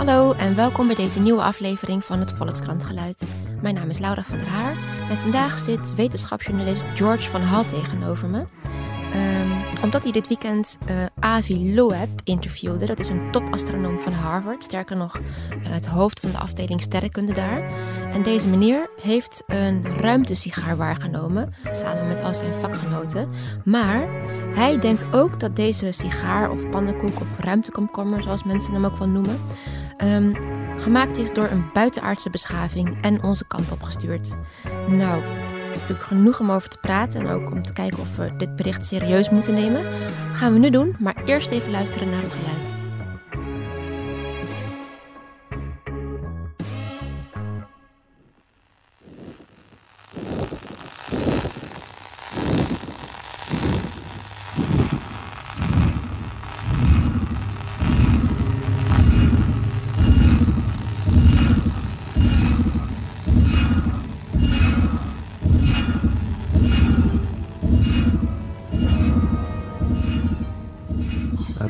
Hallo en welkom bij deze nieuwe aflevering van het Volkskrantgeluid. Mijn naam is Laura van der Haar en vandaag zit wetenschapsjournalist George van Hal tegenover me. Um, omdat hij dit weekend uh, Avi Loeb interviewde. Dat is een topastronoom van Harvard. Sterker nog, uh, het hoofd van de afdeling sterrenkunde daar. En deze meneer heeft een ruimtesigaar waargenomen. Samen met al zijn vakgenoten. Maar hij denkt ook dat deze sigaar of pannenkoek of ruimtekomkommer, zoals mensen hem ook wel noemen. Um, gemaakt is door een buitenaardse beschaving en onze kant op gestuurd. Nou, het is natuurlijk genoeg om over te praten en ook om te kijken of we dit bericht serieus moeten nemen. gaan we nu doen, maar eerst even luisteren naar het geluid.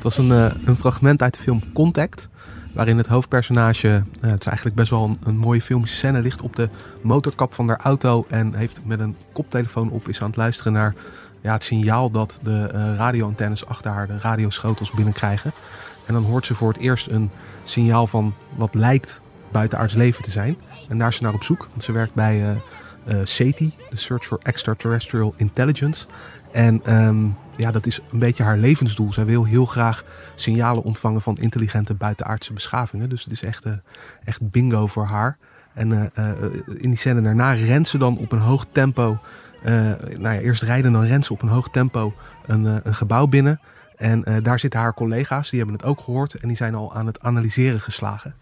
Het was een, uh, een fragment uit de film Contact. Waarin het hoofdpersonage, uh, het is eigenlijk best wel een, mooie filmische scène, ligt op de motorkap van haar auto. En heeft met een koptelefoon op is aan het luisteren naar ja, het signaal dat de uh, radioantennes achter haar de radioschotels binnenkrijgen. En dan hoort ze voor het eerst een signaal van wat lijkt buitenaards leven te zijn. En daar is ze naar op zoek. Want ze werkt bij SETI, de Search for Extraterrestrial Intelligence. En um, ja, dat is een beetje haar levensdoel. Zij wil heel graag signalen ontvangen van intelligente buitenaardse beschavingen. Dus het is echt, uh, echt bingo voor haar. En uh, uh, in die scène daarna rent ze dan op een hoog tempo. nou ja, eerst rijden, dan rent ze op een hoog tempo een, een gebouw binnen. En daar zitten haar collega's, die hebben het ook gehoord. En die zijn al aan het analyseren geslagen.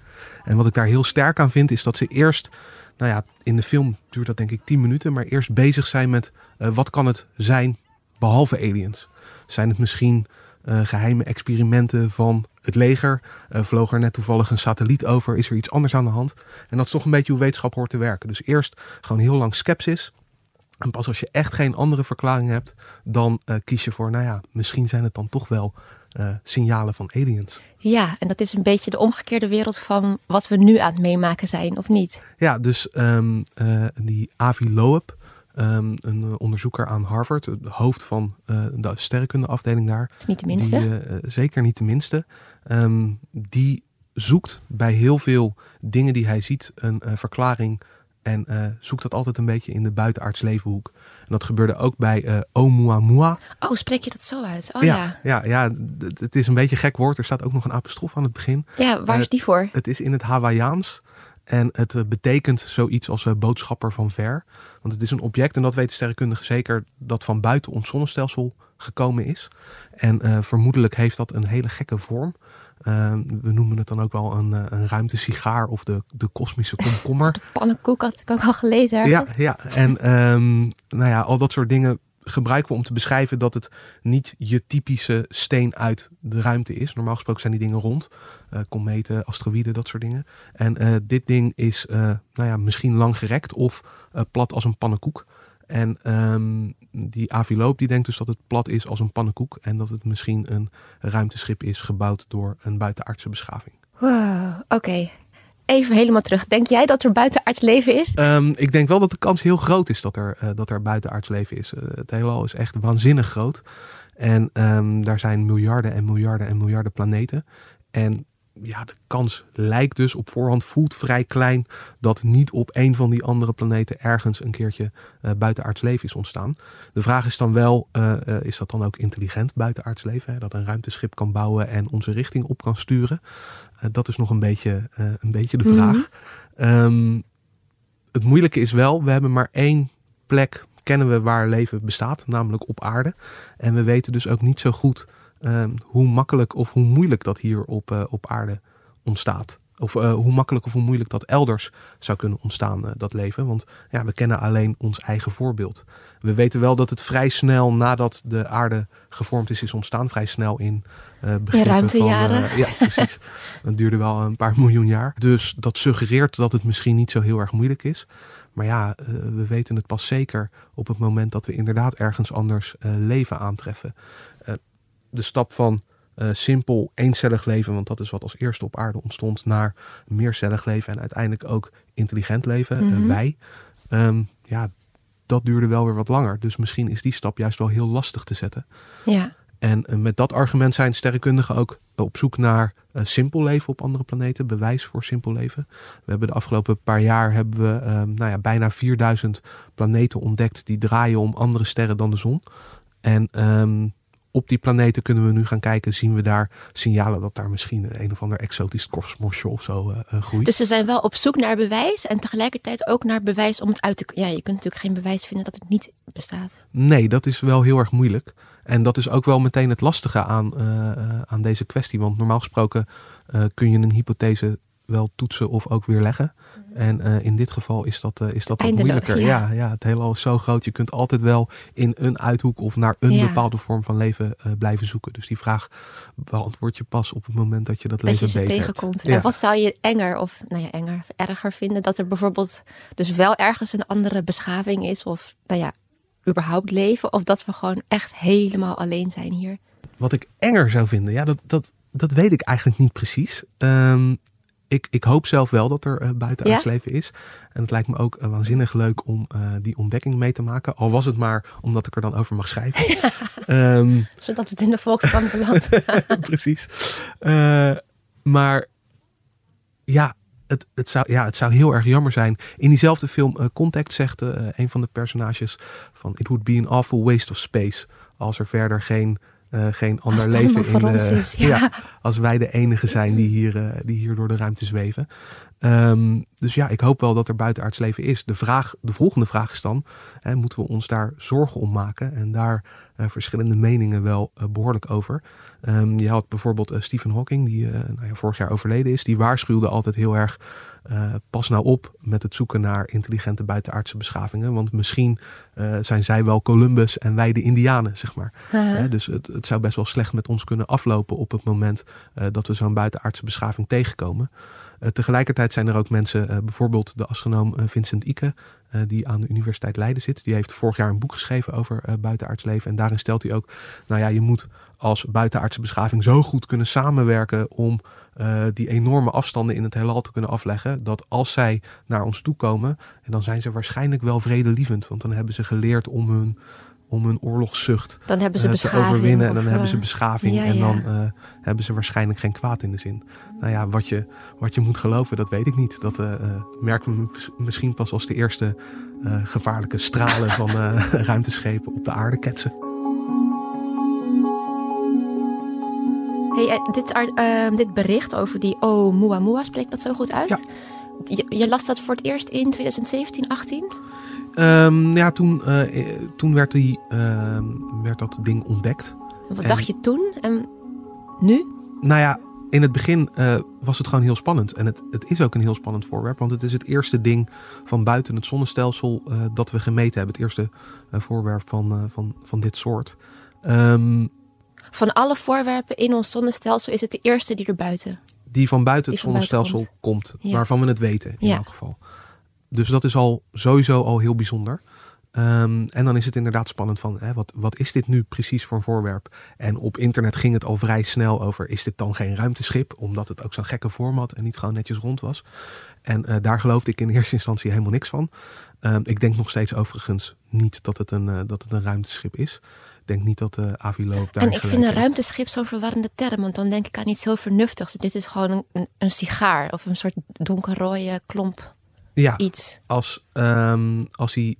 En wat ik daar heel sterk aan vind, is dat ze eerst nou ja, in de film duurt dat denk ik 10 minuten, maar eerst bezig zijn met wat kan het zijn behalve aliens? Zijn het misschien uh, geheime experimenten van het leger? Uh, vloog er net toevallig een satelliet over? Is er iets anders aan de hand? En dat is toch een beetje hoe wetenschap hoort te werken. Dus eerst gewoon heel lang sceptisch. En pas als je echt geen andere verklaring hebt, dan uh, kies je voor, nou ja, misschien zijn het dan toch wel uh, signalen van aliens. Ja, en dat is een beetje de omgekeerde wereld van wat we nu aan het meemaken zijn, of niet? Ja, dus um, uh, die Avi Loeb, Um, een uh, onderzoeker aan Harvard, het hoofd van uh, de sterrenkundeafdeling daar. Is niet de minste. Die, uh, zeker niet de minste. Um, die zoekt bij heel veel dingen die hij ziet een verklaring en zoekt dat altijd een beetje in de buitenaards levenhoek. En dat gebeurde ook bij Oumuamua. Oh, spreek je dat zo uit? Oh ja. Ja, ja, ja het is een beetje een gek woord. Er staat ook nog een apostrof aan het begin. Ja, waar is die voor? Het is in het Hawaïaans. En het uh, betekent zoiets als uh, boodschapper van ver. Want het is een object, en dat weten sterrenkundigen zeker, dat van buiten ons zonnestelsel gekomen is. En uh, vermoedelijk heeft dat een hele gekke vorm. we noemen het dan ook wel een, een ruimtesigaar of de, de kosmische komkommer. De pannenkoek had ik ook al gelezen. Ja, ja, en um, nou ja, al dat soort dingen gebruiken we om te beschrijven dat het niet je typische steen uit de ruimte is. Normaal gesproken zijn die dingen rond. Uh, kometen, asteroïden, dat soort dingen. En uh, dit ding is uh, nou ja, misschien lang gerekt of plat als een pannenkoek. En um, die aviloop die denkt dus dat het plat is als een pannenkoek. En dat het misschien een ruimteschip is gebouwd door een buitenaardse beschaving. Wow, oké. Even helemaal terug. Denk jij dat er buitenaards leven is? Um, ik denk wel dat de kans heel groot is dat er, uh, dat er buitenaards leven is. Uh, het heelal is echt waanzinnig groot. En um, daar zijn miljarden en miljarden en miljarden planeten. En ja, de kans lijkt dus op voorhand, voelt vrij klein dat niet op een van die andere planeten ergens een keertje uh, buitenaards leven is ontstaan. De vraag is dan wel, is dat dan ook intelligent buitenaards leven? Hè? Dat een ruimteschip kan bouwen en onze richting op kan sturen. Dat is nog een beetje, een beetje de vraag. Mm -hmm. um, het moeilijke is wel, we hebben maar één plek kennen we waar leven bestaat, namelijk op aarde. En we weten dus ook niet zo goed um, hoe makkelijk of hoe moeilijk dat hier op, uh, op aarde ontstaat. Of uh, hoe makkelijk of hoe moeilijk dat elders zou kunnen ontstaan, uh, dat leven. Want ja, we kennen alleen ons eigen voorbeeld. We weten wel dat het vrij snel nadat de aarde gevormd is, is ontstaan. Vrij snel in uh, in ruimtejaren. Van, ja, precies. dat duurde wel een paar miljoen jaar. Dus dat suggereert dat het misschien niet zo heel erg moeilijk is. Maar ja, we weten het pas zeker op het moment dat we inderdaad ergens anders leven aantreffen de stap van eh, simpel eencellig leven, want dat is wat als eerste op aarde ontstond, naar meercellig leven en uiteindelijk ook intelligent leven, Mhm. eh, wij. Ehm, ja, dat duurde wel weer wat langer. Dus misschien is die stap juist wel heel lastig te zetten. Ja. En eh, met dat argument zijn sterrenkundigen ook op zoek naar simpel leven op andere planeten, bewijs voor simpel leven. We hebben de afgelopen paar jaar hebben we ehm, nou ja, bijna 4000 planeten ontdekt die draaien om andere sterren dan de zon. En ehm, op die planeten kunnen we nu gaan kijken, zien we daar signalen dat daar misschien een of ander exotisch korfsmosje of zo eh, eh, groeit. Dus ze zijn wel op zoek naar bewijs en tegelijkertijd ook naar bewijs om het uit te... Ja, je kunt natuurlijk geen bewijs vinden dat het niet bestaat. Nee, dat is wel heel erg moeilijk. En dat is ook wel meteen het lastige aan, eh, aan deze kwestie. Want normaal gesproken kun je een hypothese wel toetsen of ook weer leggen. En eh, in dit geval is dat, eh, is dat wat moeilijker. ja. Ja. Ja, het heelal is zo groot. Je kunt altijd wel in een uithoek of naar een Ja. bepaalde vorm van leven eh, blijven zoeken. Dus die vraag beantwoord je pas op het moment dat je dat, Dat je leven ze beter tegenkomt. En wat zou je enger of, nou ja, enger, erger vinden? Dat er bijvoorbeeld dus wel ergens een andere beschaving is of, nou ja, überhaupt leven. Of dat we gewoon echt helemaal alleen zijn hier. Wat ik enger zou vinden, ja, dat, dat, dat weet ik eigenlijk niet precies. Ehm, ik, ik hoop zelf wel dat er uh, buitenaards Ja? leven is. En het lijkt me ook uh, waanzinnig leuk om uh, die ontdekking mee te maken. Al was het maar omdat ik er dan over mag schrijven. um, Zodat het in de Volkskrant belandt. precies. Maar ja het, het, zou, ja, het zou heel erg jammer zijn. In diezelfde film uh, Contact zegt uh, een van de personages van... It would be an awful waste of space. Als er verder geen, uh, geen ander als leven in is, ja. ja. Als wij de enige zijn die hier, die hier door de ruimte zweven. Um, dus ja, ik hoop wel dat er buitenaards leven is. De, vraag, de volgende vraag is dan, hè, moeten we ons daar zorgen om maken? En daar uh, verschillende meningen wel uh, behoorlijk over. Um, je had bijvoorbeeld uh, Stephen Hawking, die nou ja, vorig jaar overleden is. Die waarschuwde altijd heel erg, pas nou op met het zoeken naar intelligente buitenaardse beschavingen. Want misschien zijn zij wel Columbus en wij de Indianen, zeg maar. Uh-huh. Dus het, het, zou best wel slecht met ons kunnen aflopen op het moment dat we zo'n buitenaardse beschaving tegenkomen. Tegelijkertijd zijn er ook mensen, bijvoorbeeld de astronoom Vincent Ike, die aan de Universiteit Leiden zit. Die heeft vorig jaar een boek geschreven over buitenaards leven. En daarin stelt hij ook, nou ja, je moet als buitenaardse beschaving zo goed kunnen samenwerken om die enorme afstanden in het heelal te kunnen afleggen. Dat als zij naar ons toe komen, dan zijn ze waarschijnlijk wel vredelievend. Want dan hebben ze geleerd om hun om hun oorlogszucht dan hebben ze beschaving, te overwinnen. En dan hebben ze uh, beschaving. ja, en dan uh, hebben ze waarschijnlijk geen kwaad in de zin. Nou ja, wat je, wat je moet geloven, dat weet ik niet. Dat merken we misschien pas als de eerste gevaarlijke stralen van ruimteschepen op de aarde ketsen. Hey, eh, dit, uh, dit bericht over die Oumuamua, spreekt dat zo goed uit? Ja. Je, je, las dat voor het eerst in 2017, 18? Um, ja, toen, uh, toen werd, die, uh, werd dat ding ontdekt. En wat en, dacht je toen en nu? Nou ja, in het begin uh, was het gewoon heel spannend. En het, het, is ook een heel spannend voorwerp. Want het is het eerste ding van buiten het zonnestelsel dat we gemeten hebben. Het eerste voorwerp van, van, van dit soort. Um, van alle voorwerpen in ons zonnestelsel is het de eerste die er buiten. Die van buiten die het van zonnestelsel buiten komt. Ja. Waarvan we het weten in Ja. elk geval. Dus dat is al sowieso al heel bijzonder. Um, en dan is het inderdaad spannend van, hè, wat, wat is dit nu precies voor een voorwerp? En op internet ging het al vrij snel over, is dit dan geen ruimteschip? Omdat het ook zo'n gekke vorm had en niet gewoon netjes rond was. En uh, daar geloofde ik in eerste instantie helemaal niks van. Um, ik denk nog steeds overigens niet dat het een, uh, dat het een ruimteschip is. Ik denk niet dat uh, Avi Loop daar En ik vind een ruimteschip zo'n verwarrende term, want dan denk ik aan iets zo vernuftigs. Dit is gewoon een, een, een sigaar of een soort donkerrode klomp ja, iets. Als, um, als hij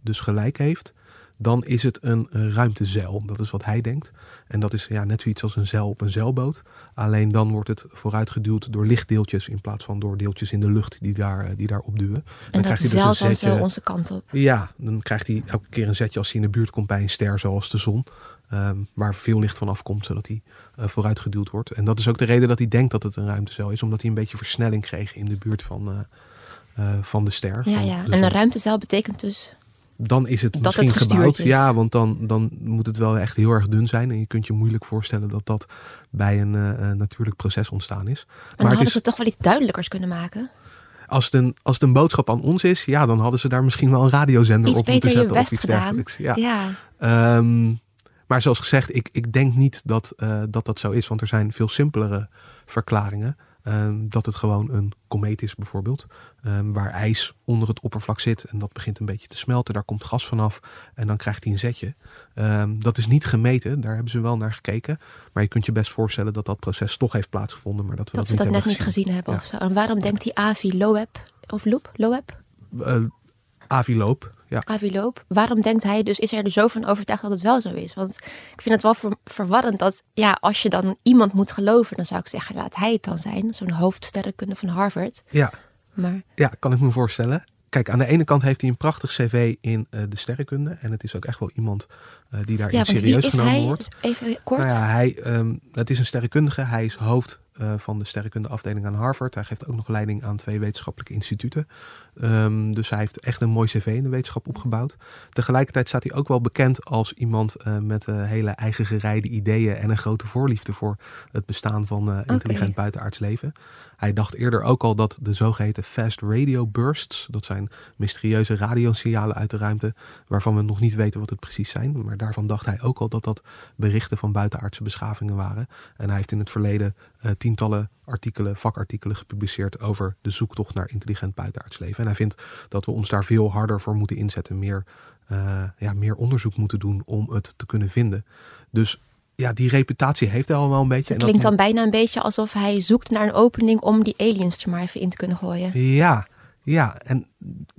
dus gelijk heeft, dan is het een, ruimtezeil. Dat is wat hij denkt. En dat is ja, net zoiets als een zeil op een zeilboot. Alleen dan wordt het vooruitgeduwd door lichtdeeltjes in plaats van door deeltjes in de lucht die daar, die daar opduwen. En dan dat krijgt hij dus een zetje. onze kant op. Ja, dan krijgt hij elke keer een zetje als hij in de buurt komt bij een ster zoals de zon. Um, waar veel licht van afkomt, zodat hij uh, vooruitgeduwd wordt. En dat is ook de reden dat hij denkt dat het een ruimtezeil is. Omdat hij een beetje versnelling kreeg in de buurt van, uh, uh, van de ster. Ja, ja. de en een ruimtezeil betekent dus dan is het Dat misschien het gebouwd. is. Ja, want dan, dan moet het wel echt heel erg dun zijn. En je kunt je moeilijk voorstellen dat dat bij een uh, natuurlijk proces ontstaan is. Maar dan hadden het is, ze toch wel iets duidelijkers kunnen maken. als, het een, als het een boodschap aan ons is, ja, dan hadden ze daar misschien wel een radiozender Iets op moeten zetten. best of iets gedaan. dergelijks. Ja. Ja. Ehm, maar zoals gezegd, ik, ik denk niet dat, uh, dat dat zo is. Want er zijn veel simpelere verklaringen. Um, dat het gewoon een komeet is bijvoorbeeld. Um, waar ijs onder het oppervlak zit. En dat begint een beetje te smelten. Daar komt gas vanaf. En dan krijgt hij een zetje. Um, dat is niet gemeten. Daar hebben ze wel naar gekeken. Maar je kunt je best voorstellen dat dat proces toch heeft plaatsgevonden. Maar dat we dat, dat, ze dat net niet gezien. hebben Ja. of zo. En waarom denkt die Avi Loeb of Loep, Loeb, Uh, Aviloop. Ja. Avi waarom denkt hij dus, is hij er zo van overtuigd dat het wel zo is? Want ik vind het wel ver- verwarrend dat, ja, als je dan iemand moet geloven, dan zou ik zeggen, laat hij het dan zijn. Zo'n hoofdsterrenkunde van Harvard. ja. Maar Ja, kan ik me voorstellen. Kijk, aan de ene kant heeft hij een prachtig cv in eh, de sterrenkunde. En het is ook echt wel iemand eh, die daarin ja, serieus is genomen hij? wordt. Even kort. Nou ja, hij, ehm, het is een sterrenkundige. Hij is hoofd eh, van de sterrenkundeafdeling aan Harvard. Hij geeft ook nog leiding aan twee wetenschappelijke instituten. Ehm, dus hij heeft echt een mooi cv in de wetenschap opgebouwd. Tegelijkertijd staat hij ook wel bekend als iemand eh, met eh, hele eigen gerijde ideeën en een grote voorliefde voor het bestaan van intelligent buitenaards leven. Hij dacht eerder ook al dat de zogeheten fast radio bursts, dat zijn mysterieuze radiosignalen uit de ruimte, waarvan we nog niet weten wat het precies zijn, maar daarvan dacht hij ook al dat dat berichten van buitenaardse beschavingen waren. En hij heeft in het verleden tientallen artikelen, vakartikelen gepubliceerd over de zoektocht naar intelligent buitenaards leven. En hij vindt dat we ons daar veel harder voor moeten inzetten, meer, eh, ja, meer onderzoek moeten doen om het te kunnen vinden. Dus ja, die reputatie heeft hij al wel een beetje. Het klinkt dan bijna een beetje alsof hij zoekt naar een opening om die aliens er maar even in te kunnen gooien. Ja, ja, en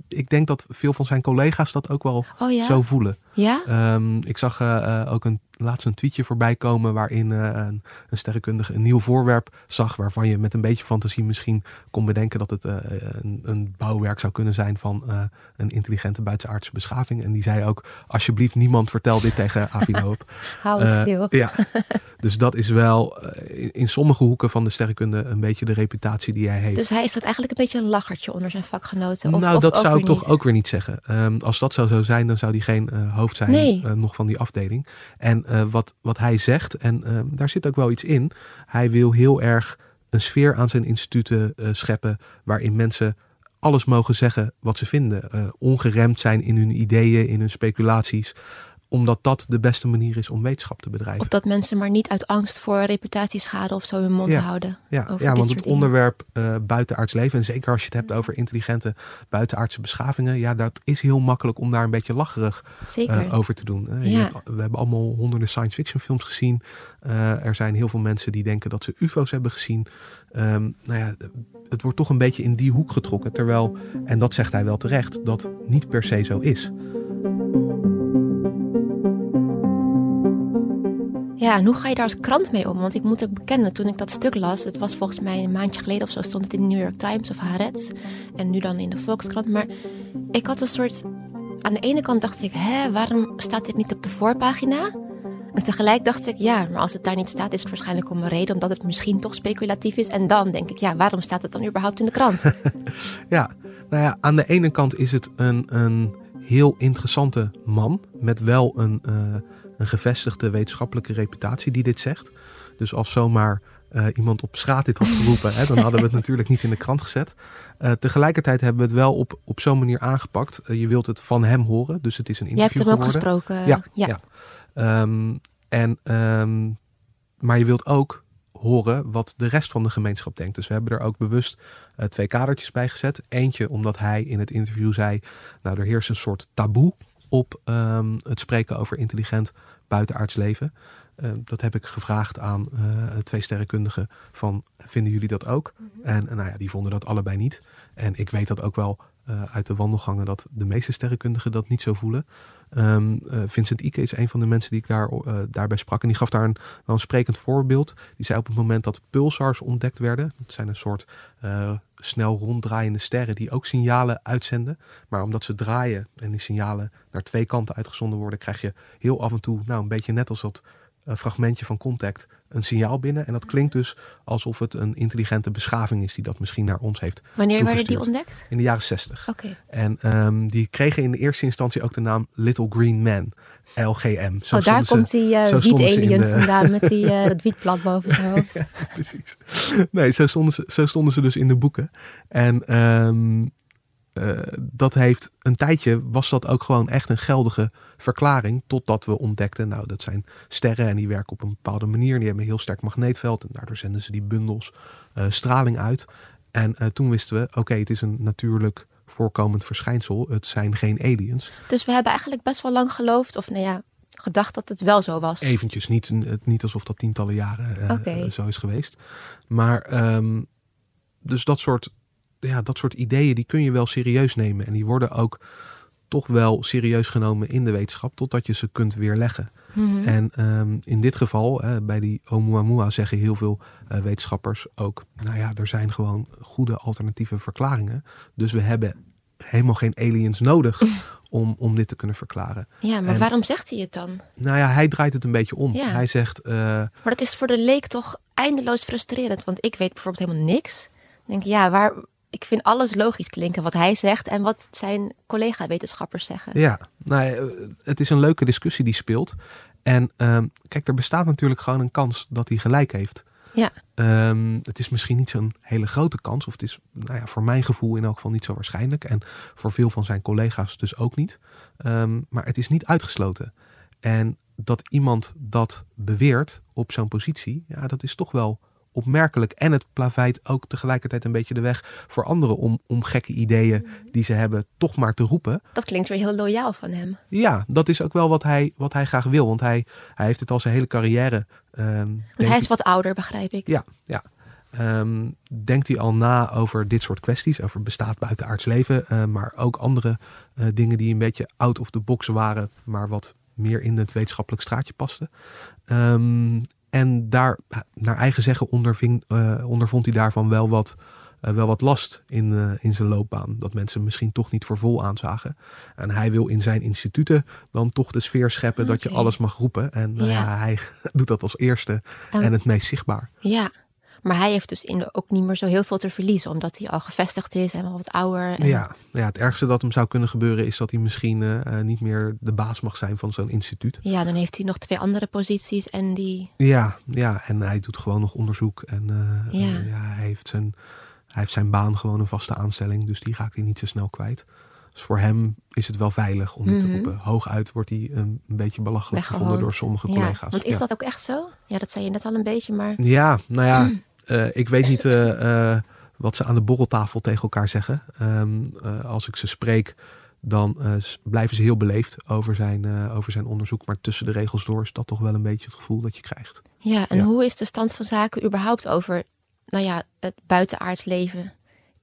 ik denk dat veel van zijn collega's dat ook wel Oh ja? zo voelen. Ja? Ehm, ik zag eh, eh, ook een, laatst een tweetje voorbij komen waarin eh, een, een sterrenkundige een nieuw voorwerp zag waarvan je met een beetje fantasie misschien kon bedenken dat het eh, een, een bouwwerk zou kunnen zijn van eh, een intelligente buitenaardse beschaving. En die zei ook, alsjeblieft niemand vertel dit tegen Aviloop. Hou het stil. ja, dus dat is wel in, in sommige hoeken van de sterrenkunde een beetje de reputatie die hij heeft. Dus hij is dat eigenlijk een beetje een lachertje onder zijn vakgenoten. Of, nou, of dat ook zou ik toch niet? ook weer niet zeggen. Ehm, als dat zou zo zijn, dan zou hij geen hoofd zijn Nee. nog van die afdeling. En eh, wat, wat hij zegt, en ehm, daar zit ook wel iets in. Hij wil heel erg een sfeer aan zijn instituten eh, scheppen waarin mensen alles mogen zeggen wat ze vinden. Eh, ongeremd zijn in hun ideeën, in hun speculaties. Omdat dat de beste manier is om wetenschap te bedrijven. Opdat mensen maar niet uit angst voor reputatieschade of zo hun mond Ja. houden. Ja, over ja want het onderwerp eh buitenaards leven, en zeker als je het hebt over intelligente buitenaardse beschavingen, ja, dat is heel makkelijk om daar een beetje lacherig eh, over te doen. Ja. hebt- we hebben allemaal honderden science fiction films gezien. Eh, er zijn heel veel mensen die denken dat ze UFO's hebben gezien. Ehm, nou ja, het wordt toch een beetje in die hoek getrokken. Terwijl, en dat zegt hij wel terecht, dat niet per se zo is. Ja, en hoe ga je daar als krant mee om? Want ik moet ook bekennen, toen ik dat stuk las, het was volgens mij een maandje geleden of zo, stond het in de New York Times of Haaretz. En nu dan in de Volkskrant. Maar ik had een soort. Aan de ene kant dacht ik, hè, waarom staat dit niet op de voorpagina? En tegelijk dacht ik, ja, maar als het daar niet staat, is het waarschijnlijk om een reden, omdat het misschien toch speculatief is. En dan denk ik, ja, waarom staat het dan überhaupt in de krant? Ja, nou ja, aan de ene kant is het een, een heel interessante man met wel een, eh, een gevestigde wetenschappelijke reputatie die dit zegt. Dus als zomaar eh, iemand op straat dit had geroepen, hè, dan hadden we het natuurlijk niet in de krant gezet. Eh, tegelijkertijd hebben we het wel op, op zo'n manier aangepakt. Eh, je wilt het van hem horen, dus het is een Jij hebt interview hem ook geworden. gesproken. Ja, ja. ja. Ehm, en, ehm, maar je wilt ook horen wat de rest van de gemeenschap denkt. Dus we hebben er ook bewust eh, twee kadertjes bij gezet. Eentje omdat hij in het interview zei... nou, er heerst een soort taboe op ehm, het spreken over intelligent buitenaards leven. Eh, dat heb ik gevraagd aan eh, twee sterrenkundigen van... vinden jullie dat ook? En, en nou ja, die vonden dat allebei niet. En ik weet dat ook wel eh, uit de wandelgangen... dat de meeste sterrenkundigen dat niet zo voelen. Ehm, eh, Vincent Ike is een van de mensen die ik daar, eh, daarbij sprak. En die gaf daar een, wel een sprekend voorbeeld. Die zei op het moment dat pulsars ontdekt werden. Dat zijn een soort eh, snel ronddraaiende sterren die ook signalen uitzenden. Maar omdat ze draaien en die signalen naar twee kanten uitgezonden worden, krijg je heel af en toe, nou een beetje net als dat fragmentje van Contact, een signaal binnen. En dat klinkt dus alsof het een intelligente beschaving is die dat misschien naar ons heeft Wanneer werden die ontdekt? in de jaren 60. Oké. En ehm, die kregen in de eerste instantie ook de naam Little Green Man, LGM. Zo Oh, daar ze- komt die eh ze in wiet-alien de- vandaan met die, eh, dat wietblad boven zijn hoofd. Precies. Nee, zo stonden, ze, zo stonden ze dus in de boeken. En ehm, eh, dat heeft een tijdje, was dat ook gewoon echt een geldige verklaring. Totdat we ontdekten, nou dat zijn sterren en die werken op een bepaalde manier. Die hebben een heel sterk magneetveld en daardoor zenden ze die bundels uh, straling uit. En uh, toen wisten we, oké, okay, het is een natuurlijk voorkomend verschijnsel. Het zijn geen aliens. Dus we hebben eigenlijk best wel lang geloofd, of nou ja, gedacht dat het wel zo was. Eventjes, niet, niet alsof dat tientallen jaren uh, okay. zo is geweest. Maar um, dus dat soort, ja, dat soort ideeën, die kun je wel serieus nemen. En die worden ook toch wel serieus genomen in de wetenschap, totdat je ze kunt weerleggen. Mm -hmm. En um, in dit geval, bij die Oumuamua zeggen heel veel uh, wetenschappers ook, nou ja, er zijn gewoon goede alternatieve verklaringen. Dus we hebben helemaal geen aliens nodig om, om dit te kunnen verklaren. Ja, maar En- waarom zegt hij het dan? Nou ja, hij draait het een beetje om. Ja. Hij zegt, eh, Maar dat is voor de leek toch eindeloos frustrerend. Want ik weet bijvoorbeeld helemaal niks. Dan denk ik, ja, waar, ik vind alles logisch klinken wat hij zegt en wat zijn collega-wetenschappers zeggen. ja, nou, het is een leuke discussie die speelt. En ehm, kijk, er bestaat natuurlijk gewoon een kans dat hij gelijk heeft. Ja. Ehm, het is misschien niet zo'n hele grote kans, of het is nou ja, voor mijn gevoel in elk geval niet zo waarschijnlijk. En voor veel van zijn collega's dus ook niet. Ehm, maar het is niet uitgesloten. En dat iemand dat beweert op zo'n positie, ja, dat is toch wel opmerkelijk. En het plaveit ook tegelijkertijd een beetje de weg voor anderen om, om gekke ideeën die ze hebben toch maar te roepen. Dat klinkt weer heel loyaal van hem. Ja, dat is ook wel wat hij, wat hij graag wil. Want hij, hij heeft het al zijn hele carrière. ehm, Want hij is wat ouder, begrijp ik. ja, ja. Ehm, denkt hij al na over dit soort kwesties, over bestaat buitenaards leven, eh, maar ook andere eh, dingen die een beetje out of the box waren, maar wat meer in het wetenschappelijk straatje pasten. Ehm, en daar, naar eigen zeggen, onderving, eh, ondervond hij daarvan wel wat, eh, wel wat last in, eh, in zijn loopbaan. Dat mensen misschien toch niet voor vol aanzagen. En hij wil in zijn instituten dan toch de sfeer scheppen dat je alles mag roepen. En ja. Hij doet dat als eerste en het meest zichtbaar. Ja, maar hij heeft dus in de, ook niet meer zo heel veel te verliezen, omdat hij al gevestigd is en wel wat ouder. En, Ja, ja, het ergste dat hem zou kunnen gebeuren is dat hij misschien eh, eh, niet meer de baas mag zijn van zo'n instituut. ja, dan heeft hij nog twee andere posities en die. Ja, ja, en hij doet gewoon nog onderzoek. En eh, Ja. ja, hij, heeft zijn, hij heeft zijn baan gewoon een vaste aanstelling, dus die raakt hij niet zo snel kwijt. Dus voor hem is het wel veilig om dit te Mhm. roepen. Hooguit wordt hij een, beetje belachelijk gevonden door sommige Ja, collega's. want is ja. dat ook echt zo? Ja, dat zei je net al een beetje, maar. Ja, nou ja, ik weet niet eh, eh, wat ze aan de borreltafel tegen elkaar zeggen. Ehm, eh, als ik ze spreek, dan eh, blijven ze heel beleefd over zijn, eh, over zijn onderzoek. Maar tussen de regels door is dat toch wel een beetje het gevoel dat je krijgt. Ja, en Ja. hoe is de stand van zaken überhaupt over, nou ja, het buitenaards leven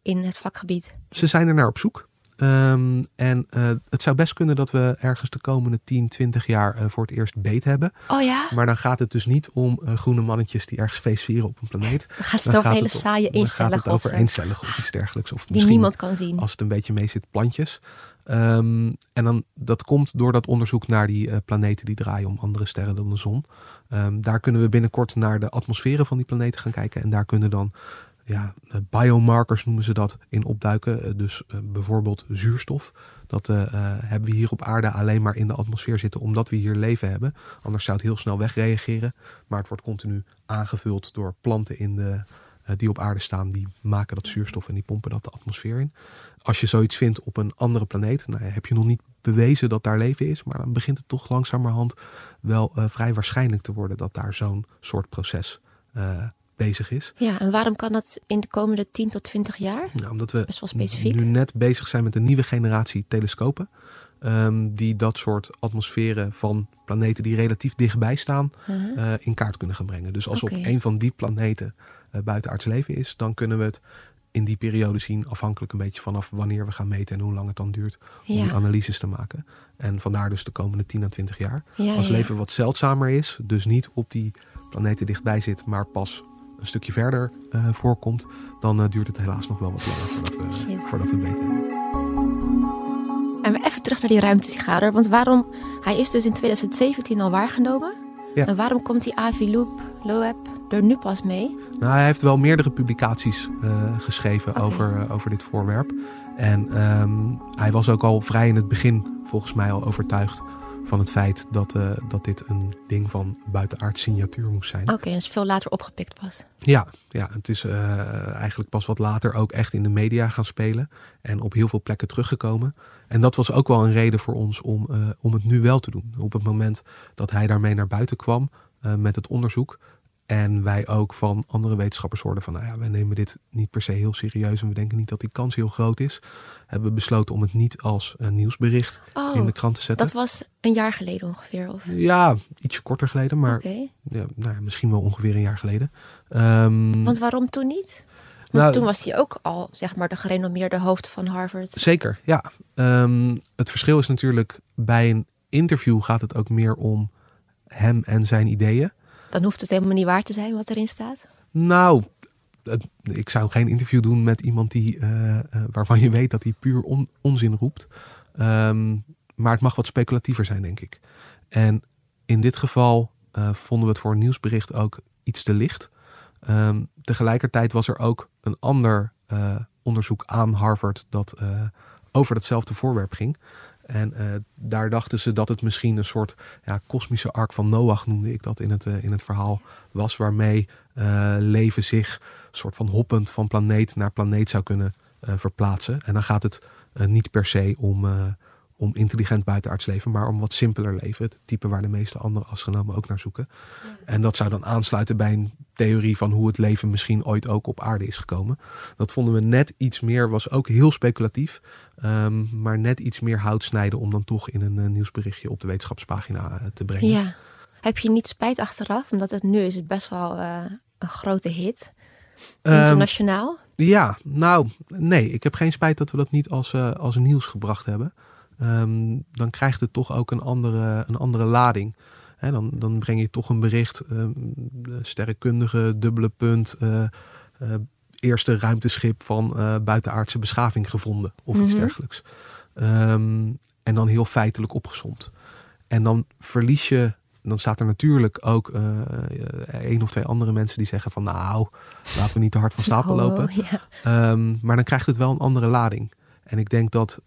in het vakgebied? Ze zijn er naar op zoek. Ehm, en eh, het zou best kunnen dat we ergens de komende 10, 20 jaar eh, voor het eerst beet hebben. Oh ja, Maar dan gaat het dus niet om eh, groene mannetjes die ergens feest vieren op een planeet. dan gaat het Dan over gaat hele het saaie Dan gaat eencellige het over eencellig of iets dergelijks. Of die niemand kan zien. als het een beetje mee zit, plantjes. Ehm, en dan, dat komt door dat onderzoek naar die planeten die draaien om andere sterren dan de zon. Ehm, daar kunnen we binnenkort naar de atmosferen van die planeten gaan kijken. En daar kunnen dan ja, eh, biomarkers noemen ze dat in opduiken. Eh, dus eh, bijvoorbeeld zuurstof. Dat hebben we hier op aarde alleen maar in de atmosfeer zitten omdat we hier leven hebben. Anders zou het heel snel wegreageren. Maar het wordt continu aangevuld door planten in de, die op aarde staan. Die maken dat zuurstof en die pompen dat de atmosfeer in. Als je zoiets vindt op een andere planeet, nou heb je nog niet bewezen dat daar leven is. Maar dan begint het toch langzamerhand wel vrij waarschijnlijk te worden dat daar zo'n soort proces bezig is. Ja, en waarom kan dat in de komende 10 tot 20 jaar? Nou, omdat we Best wel specifiek. nu net bezig zijn met een nieuwe generatie telescopen. ehm, die dat soort atmosferen van planeten die relatief dichtbij staan Uh-huh. eh, in kaart kunnen gaan brengen. Dus als op een van die planeten eh buitenaards leven is, dan kunnen we het in die periode zien, afhankelijk een beetje vanaf wanneer we gaan meten en hoe lang het dan duurt om die analyses te maken. En vandaar dus de komende 10 à 20 jaar. ja, Als ja. leven wat zeldzamer is, dus niet op die planeten dichtbij zit, maar pas een stukje verder eh, voorkomt, dan eh, duurt het helaas nog wel wat langer voordat we, Shit. voordat we het weten. En we even terug naar die ruimtesigader. Want waarom, hij is dus in 2017 al waargenomen. Ja. En waarom komt die Avi Loop, Loeb er nu pas mee? Nou, hij heeft wel meerdere publicaties eh, geschreven over, over dit voorwerp. En ehm, hij was ook al vrij in het begin, volgens mij, al overtuigd van het feit dat, eh, dat dit een ding van buitenaard signatuur moest zijn. Oké, is veel later opgepikt pas. Ja, ja het is eh, eigenlijk pas wat later ook echt in de media gaan spelen. En op heel veel plekken teruggekomen. En dat was ook wel een reden voor ons om, eh, om het nu wel te doen. Op het moment dat hij daarmee naar buiten kwam met het onderzoek. En wij ook van andere wetenschappers hoorden van, nou ja, wij nemen dit niet per se heel serieus en we denken niet dat die kans heel groot is. Hebben we besloten om het niet als een nieuwsbericht Oh, in de krant te zetten. Dat was een jaar geleden ongeveer, of? Ja, ietsje korter geleden, maar ja, nou ja, misschien wel ongeveer een jaar geleden. Ehm, Want waarom toen niet? Want Nou, toen was hij ook al, zeg maar, de gerenommeerde hoofd van Harvard. Zeker, ja. Ehm, het verschil is natuurlijk, bij een interview gaat het ook meer om hem en zijn ideeën. Dan hoeft het helemaal niet waar te zijn wat erin staat. Nou, ik zou geen interview doen met iemand die, eh, eh, waarvan je weet dat hij puur on- onzin roept. Ehm, maar het mag wat speculatiever zijn, denk ik. En in dit geval eh, vonden we het voor een nieuwsbericht ook iets te licht. Ehm, tegelijkertijd was er ook een ander onderzoek aan Harvard dat over datzelfde voorwerp ging. En eh, daar dachten ze dat het misschien een soort ja, kosmische ark van Noach, noemde ik dat in het, eh, in het verhaal, was. Waarmee eh, leven zich soort van hoppend van planeet naar planeet zou kunnen verplaatsen. En dan gaat het niet per se om, om intelligent buitenaards leven, maar om wat simpeler leven. Het type waar de meeste andere astronomen ook naar zoeken. En dat zou dan aansluiten bij een theorie van hoe het leven misschien ooit ook op aarde is gekomen. Dat vonden we net iets meer, was ook heel speculatief, ehm, maar net iets meer hout snijden om dan toch in een eh, nieuwsberichtje op de wetenschapspagina eh, te brengen. Ja. Heb je niet spijt achteraf? Omdat het nu is het best wel eh, een grote hit. Ehm, Internationaal. Ja, nou, nee, ik heb geen spijt dat we dat niet als, als nieuws gebracht hebben. Ehm, dan krijgt het toch ook een andere, een andere lading. Dan, dan breng je toch een bericht, de sterrenkundige, dubbele punt, eh, eh, eerste ruimteschip van eh, buitenaardse beschaving gevonden of iets Mhm. dergelijks. Ehm, en dan heel feitelijk opgezomd. En dan verlies je, dan staat er natuurlijk ook eh één of twee andere mensen die zeggen van nou, laten we niet te hard van stapel Oh, lopen. maar dan krijgt het wel een andere lading. En ik denk dat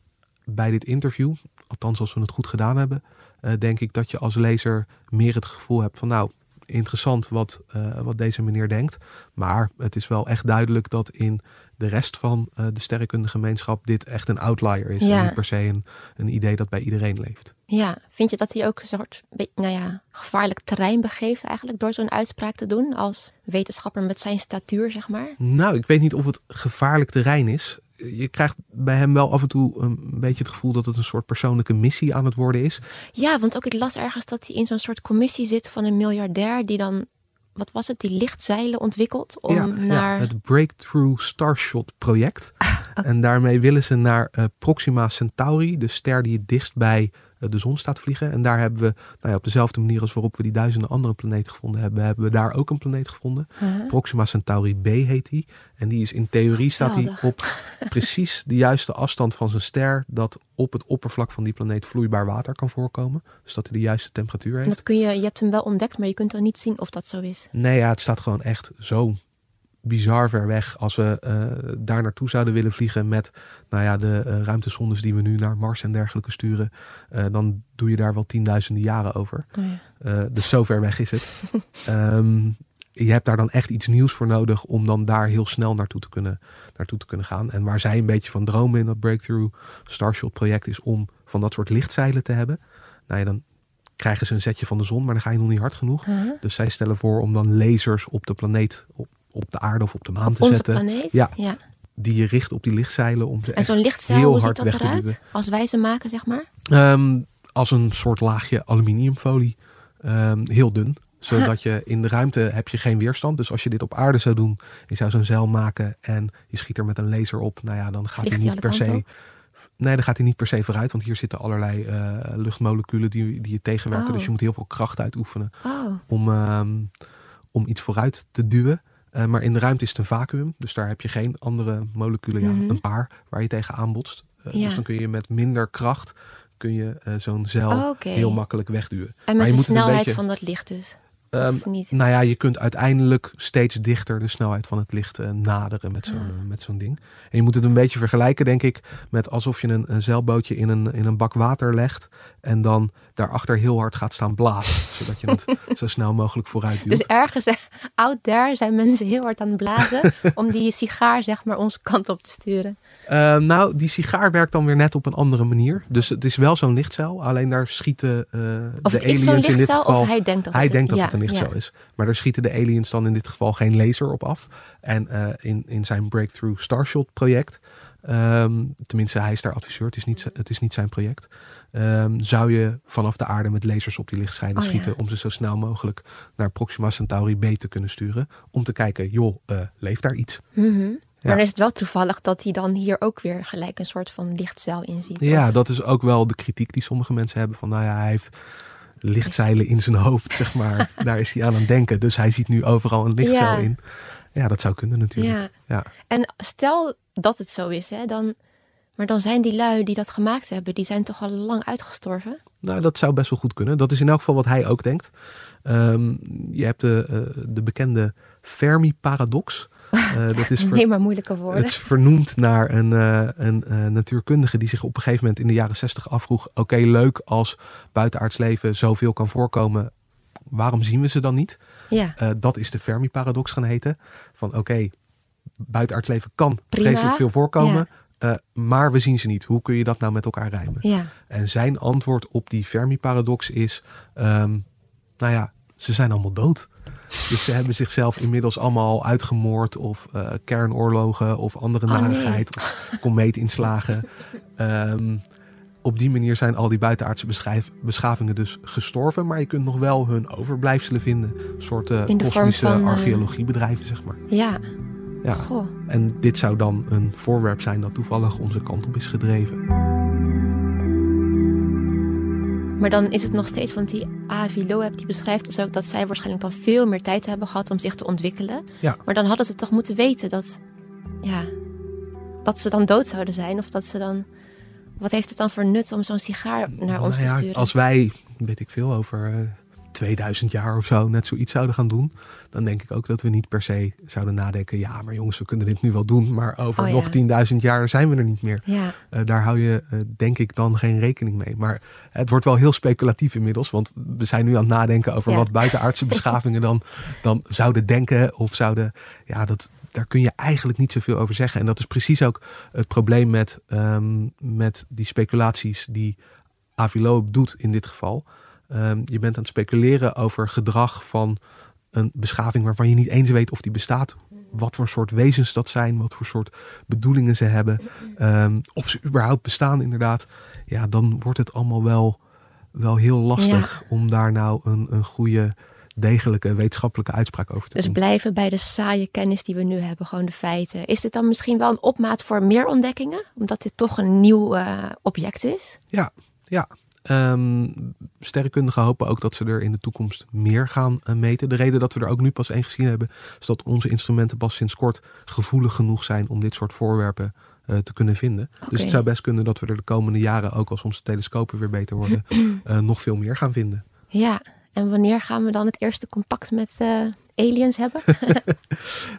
bij dit interview, althans als we het goed gedaan hebben, eh, denk ik dat je als lezer meer het gevoel hebt van nou, interessant wat, eh, wat deze meneer denkt. Maar het is wel echt duidelijk dat in de rest van eh, de sterrenkundige gemeenschap dit echt een outlier is. Ja. En niet per se een, een idee dat bij iedereen leeft. ja, vind je dat hij ook een soort nou ja, gevaarlijk terrein begeeft eigenlijk door zo'n uitspraak te doen als wetenschapper met zijn statuur, zeg maar? Nou, ik weet niet of het gevaarlijk terrein is. Je krijgt bij hem wel af en toe een beetje het gevoel dat het een soort persoonlijke missie aan het worden is. Ja, want ook ik las ergens dat hij in zo'n soort commissie zit van een miljardair die dan, wat was het, die lichtzeilen ontwikkelt om ja, naar... ja, het Breakthrough Starshot project. En daarmee willen ze naar eh, Proxima Centauri, de ster die het dichtst bij de zon staat vliegen. En daar hebben we, nou ja, op dezelfde manier als waarop we die duizenden andere planeten gevonden hebben, hebben we daar ook een planeet gevonden. Huh? Proxima Centauri B heet die. En die is in theorie staat die op precies de juiste afstand van zijn ster, dat op het oppervlak van die planeet vloeibaar water kan voorkomen. Dus dat hij de juiste temperatuur En heeft. dat kun je, je hebt hem wel ontdekt, maar je kunt dan niet zien of dat zo is. Nee, ja, het staat gewoon echt zo bizar ver weg. Als we eh, daar naartoe zouden willen vliegen met nou ja, de eh, ruimtesondes die we nu naar Mars en dergelijke sturen, eh, dan doe je daar wel tienduizenden jaren over. Oh ja. Dus zo ver weg is het. Ehm, je hebt daar dan echt iets nieuws voor nodig om dan daar heel snel naartoe te kunnen, naartoe te kunnen gaan. En waar zij een beetje van dromen in dat Breakthrough Starshot project is om van dat soort lichtzeilen te hebben. Nou ja, dan krijgen ze een zetje van de zon, maar dan ga je nog niet hard genoeg. Huh? Dus zij stellen voor om dan lasers op de planeet, op, op de aarde of op de maan Op te onze zetten. planeet? Ja. ja. Die je richt op die lichtzeilen om ze En zo'n lichtzeil, heel hoe ziet hard dat weg te eruit? Als wij ze maken, zeg maar? Ehm, als een soort laagje aluminiumfolie. Ehm, heel dun. Zodat je in de ruimte heb je geen weerstand. Dus als je dit op aarde zou doen, je zou zo'n zeil maken en je schiet er met een laser op. Nou ja, dan gaat hij niet per se. Nee, dan gaat hij niet per se vooruit. Want hier zitten allerlei eh, luchtmoleculen die, die je tegenwerken. Oh. Dus je moet heel veel kracht uitoefenen Oh, om, ehm, om iets vooruit te duwen. Eh, maar in de ruimte is het een vacuüm. Dus daar heb je geen andere moleculen. Ja, Mhm. een paar waar je tegen aanbotst. Eh, Ja. Dus dan kun je met minder kracht kun je eh, zo'n zeil Oh, oké. heel makkelijk wegduwen. En Maar met je de moet snelheid beetje- van dat licht dus. Ehm? Nou ja, je kunt uiteindelijk steeds dichter de snelheid van het licht eh, naderen met zo'n Ah. eh, met zo'n ding. En je moet het een beetje vergelijken, denk ik, met alsof je een, een zeilbootje in een, in een bak water legt. En dan daarachter heel hard gaat staan blazen. zodat je het zo snel mogelijk vooruit duwt. Dus ergens eh, out there zijn mensen heel hard aan het blazen om die sigaar zeg maar onze kant op te sturen. Ehm, nou, die sigaar werkt dan weer net op een andere manier. Dus het is wel zo'n lichtcel. Alleen daar schieten Of de het is zo'n aliens in dit lichtcel geval... of hij denkt dat Hij het denkt dat ja, het een lichtcel ja. is. Maar daar schieten de aliens dan in dit geval geen laser op af. En eh, in, in zijn Breakthrough Starshot project, ehm, tenminste hij is daar adviseur, het is niet, het is niet zijn project, ehm, zou je vanaf de aarde met lasers op die lichtschijnen Oh, ja. schieten om ze zo snel mogelijk naar Proxima Centauri B te kunnen sturen. Om te kijken, joh, eh, leeft daar iets? Ja. Maar dan is het wel toevallig dat hij dan hier ook weer gelijk een soort van lichtcel in ziet. Ja, of- dat is ook wel de kritiek die sommige mensen hebben. Van nou ja, hij heeft lichtzeilen in zijn hoofd, zeg maar. Daar is hij aan aan het denken. Dus hij ziet nu overal een lichtcel Ja. in. Ja, dat zou kunnen natuurlijk. Ja. Ja. En stel dat het zo is, hè, dan, maar dan zijn die lui die dat gemaakt hebben, die zijn toch al lang uitgestorven? Nou, dat zou best wel goed kunnen. Dat is in elk geval wat hij ook denkt. Ehm, je hebt de, eh, de bekende Fermi-paradox. Eh, dat is ver- Nee, maar moeilijke woorden. Het is vernoemd naar een, eh, een eh, natuurkundige die zich op een gegeven moment in de jaren zestig afvroeg: oké, leuk als buitenaards leven zoveel kan voorkomen. Waarom zien we ze dan niet? Ja, dat is de Fermi-paradox gaan heten. Van oké, buitenaards leven kan vreselijk veel voorkomen, maar we zien ze niet. Hoe kun je dat nou met elkaar rijmen? ja. En zijn antwoord op die Fermi-paradox is: ehm, nou ja, ze zijn allemaal dood. Dus ze hebben zichzelf inmiddels allemaal uitgemoord of eh, kernoorlogen of andere Oh, nee. narigheid of komeetinslagen. Ehm, op die manier zijn al die buitenaardse beschavingen dus gestorven. Maar je kunt nog wel hun overblijfselen vinden. Een soort eh, kosmische eh, archeologiebedrijven, zeg maar. Ja, Ja. goh. En dit zou dan een voorwerp zijn dat toevallig onze kant op is gedreven. Maar dan is het nog steeds, want die Avi Loeb die beschrijft dus ook dat zij waarschijnlijk dan veel meer tijd hebben gehad om zich te ontwikkelen. Ja. Maar dan hadden ze toch moeten weten dat, ja, dat ze dan dood zouden zijn. Of dat ze dan, wat heeft het dan voor nut om zo'n sigaar naar ons Nou ja, te sturen? Als wij, weet ik veel, over eh, 2000 jaar of zo net zoiets zouden gaan doen, dan denk ik ook dat we niet per se zouden nadenken. Ja, maar jongens, we kunnen dit nu wel doen, maar over Oh ja. nog 10.000 jaar zijn we er niet meer. Ja, Eh, daar hou je, eh, denk ik, dan geen rekening mee. Maar het wordt wel heel speculatief inmiddels, want we zijn nu aan het nadenken over Ja. wat buitenaardse beschavingen dan, dan zouden denken of zouden. Ja, dat, daar kun je eigenlijk niet zoveel over zeggen. En dat is precies ook het probleem met, ehm, met die speculaties die Avi Loeb doet in dit geval. Ehm, je bent aan het speculeren over gedrag van een beschaving waarvan je niet eens weet of die bestaat. Wat voor soort wezens dat zijn, wat voor soort bedoelingen ze hebben. ehm, of ze überhaupt bestaan, inderdaad. Ja, dan wordt het allemaal wel, wel heel lastig om daar nou een, een goede, degelijke wetenschappelijke uitspraak over te dus doen. blijven bij de saaie kennis die we nu hebben, gewoon de feiten. Is dit dan misschien wel een opmaat voor meer ontdekkingen? Omdat dit toch een nieuw eh, object is? Ja, ja. Ehm, sterrenkundigen hopen ook dat ze er in de toekomst meer gaan eh, meten. De reden dat we er ook nu pas één gezien hebben, is dat onze instrumenten pas sinds kort gevoelig genoeg zijn om dit soort voorwerpen eh, te kunnen vinden. Dus het zou best kunnen dat we er de komende jaren, ook als onze telescopen weer beter worden, eh, nog veel meer gaan vinden. Ja, en wanneer gaan we dan het eerste contact met aliens hebben?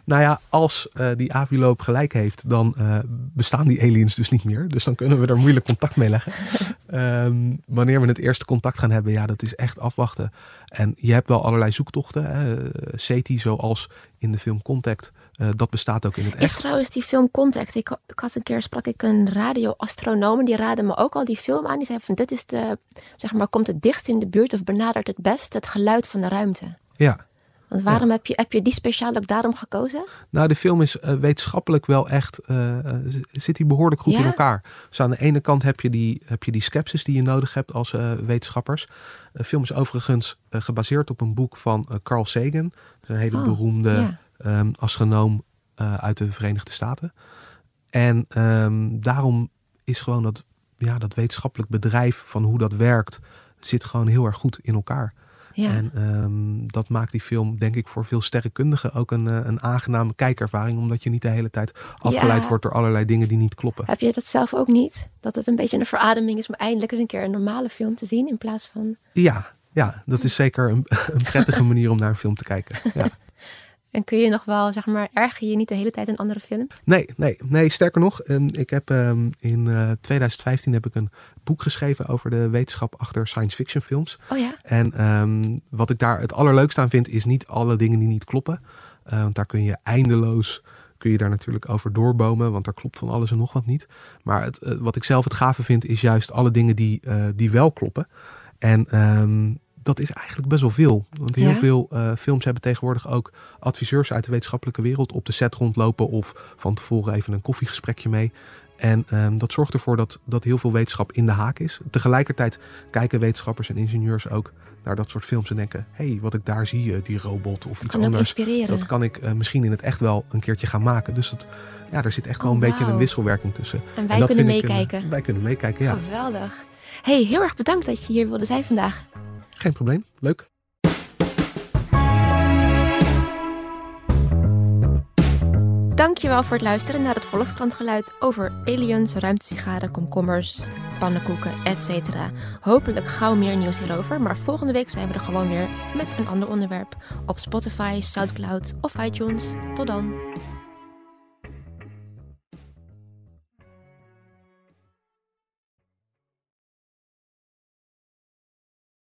Nou ja, als eh, die Aviloop gelijk heeft, dan eh, bestaan die aliens dus niet meer. Dus dan kunnen we er moeilijk contact mee leggen. Ehm, wanneer we het eerste contact gaan hebben, ja, dat is echt afwachten. En je hebt wel allerlei zoektochten. Hè. SETI, zoals in de film Contact, eh, dat bestaat ook in het Is echt. trouwens die film Contact. Ik, ik had een keer sprak ik een radioastronoom. en Die raadde me ook al die film aan. Die zei van dit is de, zeg maar, komt het dichtst in de buurt of benadert het best het geluid van de ruimte. Ja. Want waarom heb, je, heb je die speciaal ook daarom gekozen? Nou, de film is eh, wetenschappelijk wel echt, eh, eh, zit die behoorlijk goed Ja? in elkaar. Dus aan de ene kant heb je die, heb je die die je nodig hebt als wetenschappers. De film is overigens gebaseerd op een boek van Carl Sagan. Een hele Oh, beroemde ja. ehm, astronoom uit de Verenigde Staten. En ehm, daarom is gewoon dat, ja, dat wetenschappelijk bedrijf van hoe dat werkt, zit gewoon heel erg goed in elkaar. Ja. En ehm, dat maakt die film, denk ik, voor veel sterrenkundigen ook een, eh, een aangename kijkervaring. Omdat je niet de hele tijd afgeleid Ja. wordt door allerlei dingen die niet kloppen. Heb je dat zelf ook niet? Dat het een beetje een verademing is om eindelijk eens een keer een normale film te zien in plaats van... Ja, ja, dat is zeker een, een prettige manier om naar een film te kijken. Ja. En kun je nog wel, zeg maar, erger je niet de hele tijd in andere films? Nee, nee, nee. Sterker nog, ehm, ik heb ehm, in 2015 heb ik een boek geschreven over de wetenschap achter science fiction films. Oh ja. En ehm, wat ik daar het allerleukste aan vind, is niet alle dingen die niet kloppen. Uh, want daar kun je eindeloos kun je daar natuurlijk over doorbomen, want daar klopt van alles en nog wat niet. Maar het, eh, wat ik zelf het gave vind, is juist alle dingen die, uh, die wel kloppen. En um, dat is eigenlijk best wel veel. Want heel veel uh, films hebben tegenwoordig ook adviseurs uit de wetenschappelijke wereld op de set rondlopen of van tevoren even een koffiegesprekje mee. En um, dat zorgt ervoor dat, dat heel veel wetenschap in de haak is. Tegelijkertijd kijken wetenschappers en ingenieurs ook naar dat soort films en denken: hé, hey, wat ik daar zie, uh, die robot of iets kan anders, dat kan ik uh, misschien in het echt wel een keertje gaan maken. Dus dat, ja, er zit echt oh, wel een wow. beetje een wisselwerking tussen. En wij en kunnen meekijken. wij kunnen meekijken, ja. Geweldig. hey, heel erg bedankt dat je hier wilde zijn vandaag. Geen probleem, leuk. Dankjewel voor het luisteren naar het Volkskrantgeluid over aliens, ruimtesigaren, komkommers, pannenkoeken, etc. Hopelijk gauw meer nieuws hierover, maar volgende week zijn we er gewoon weer met een ander onderwerp op Spotify, Soundcloud of iTunes. Tot dan!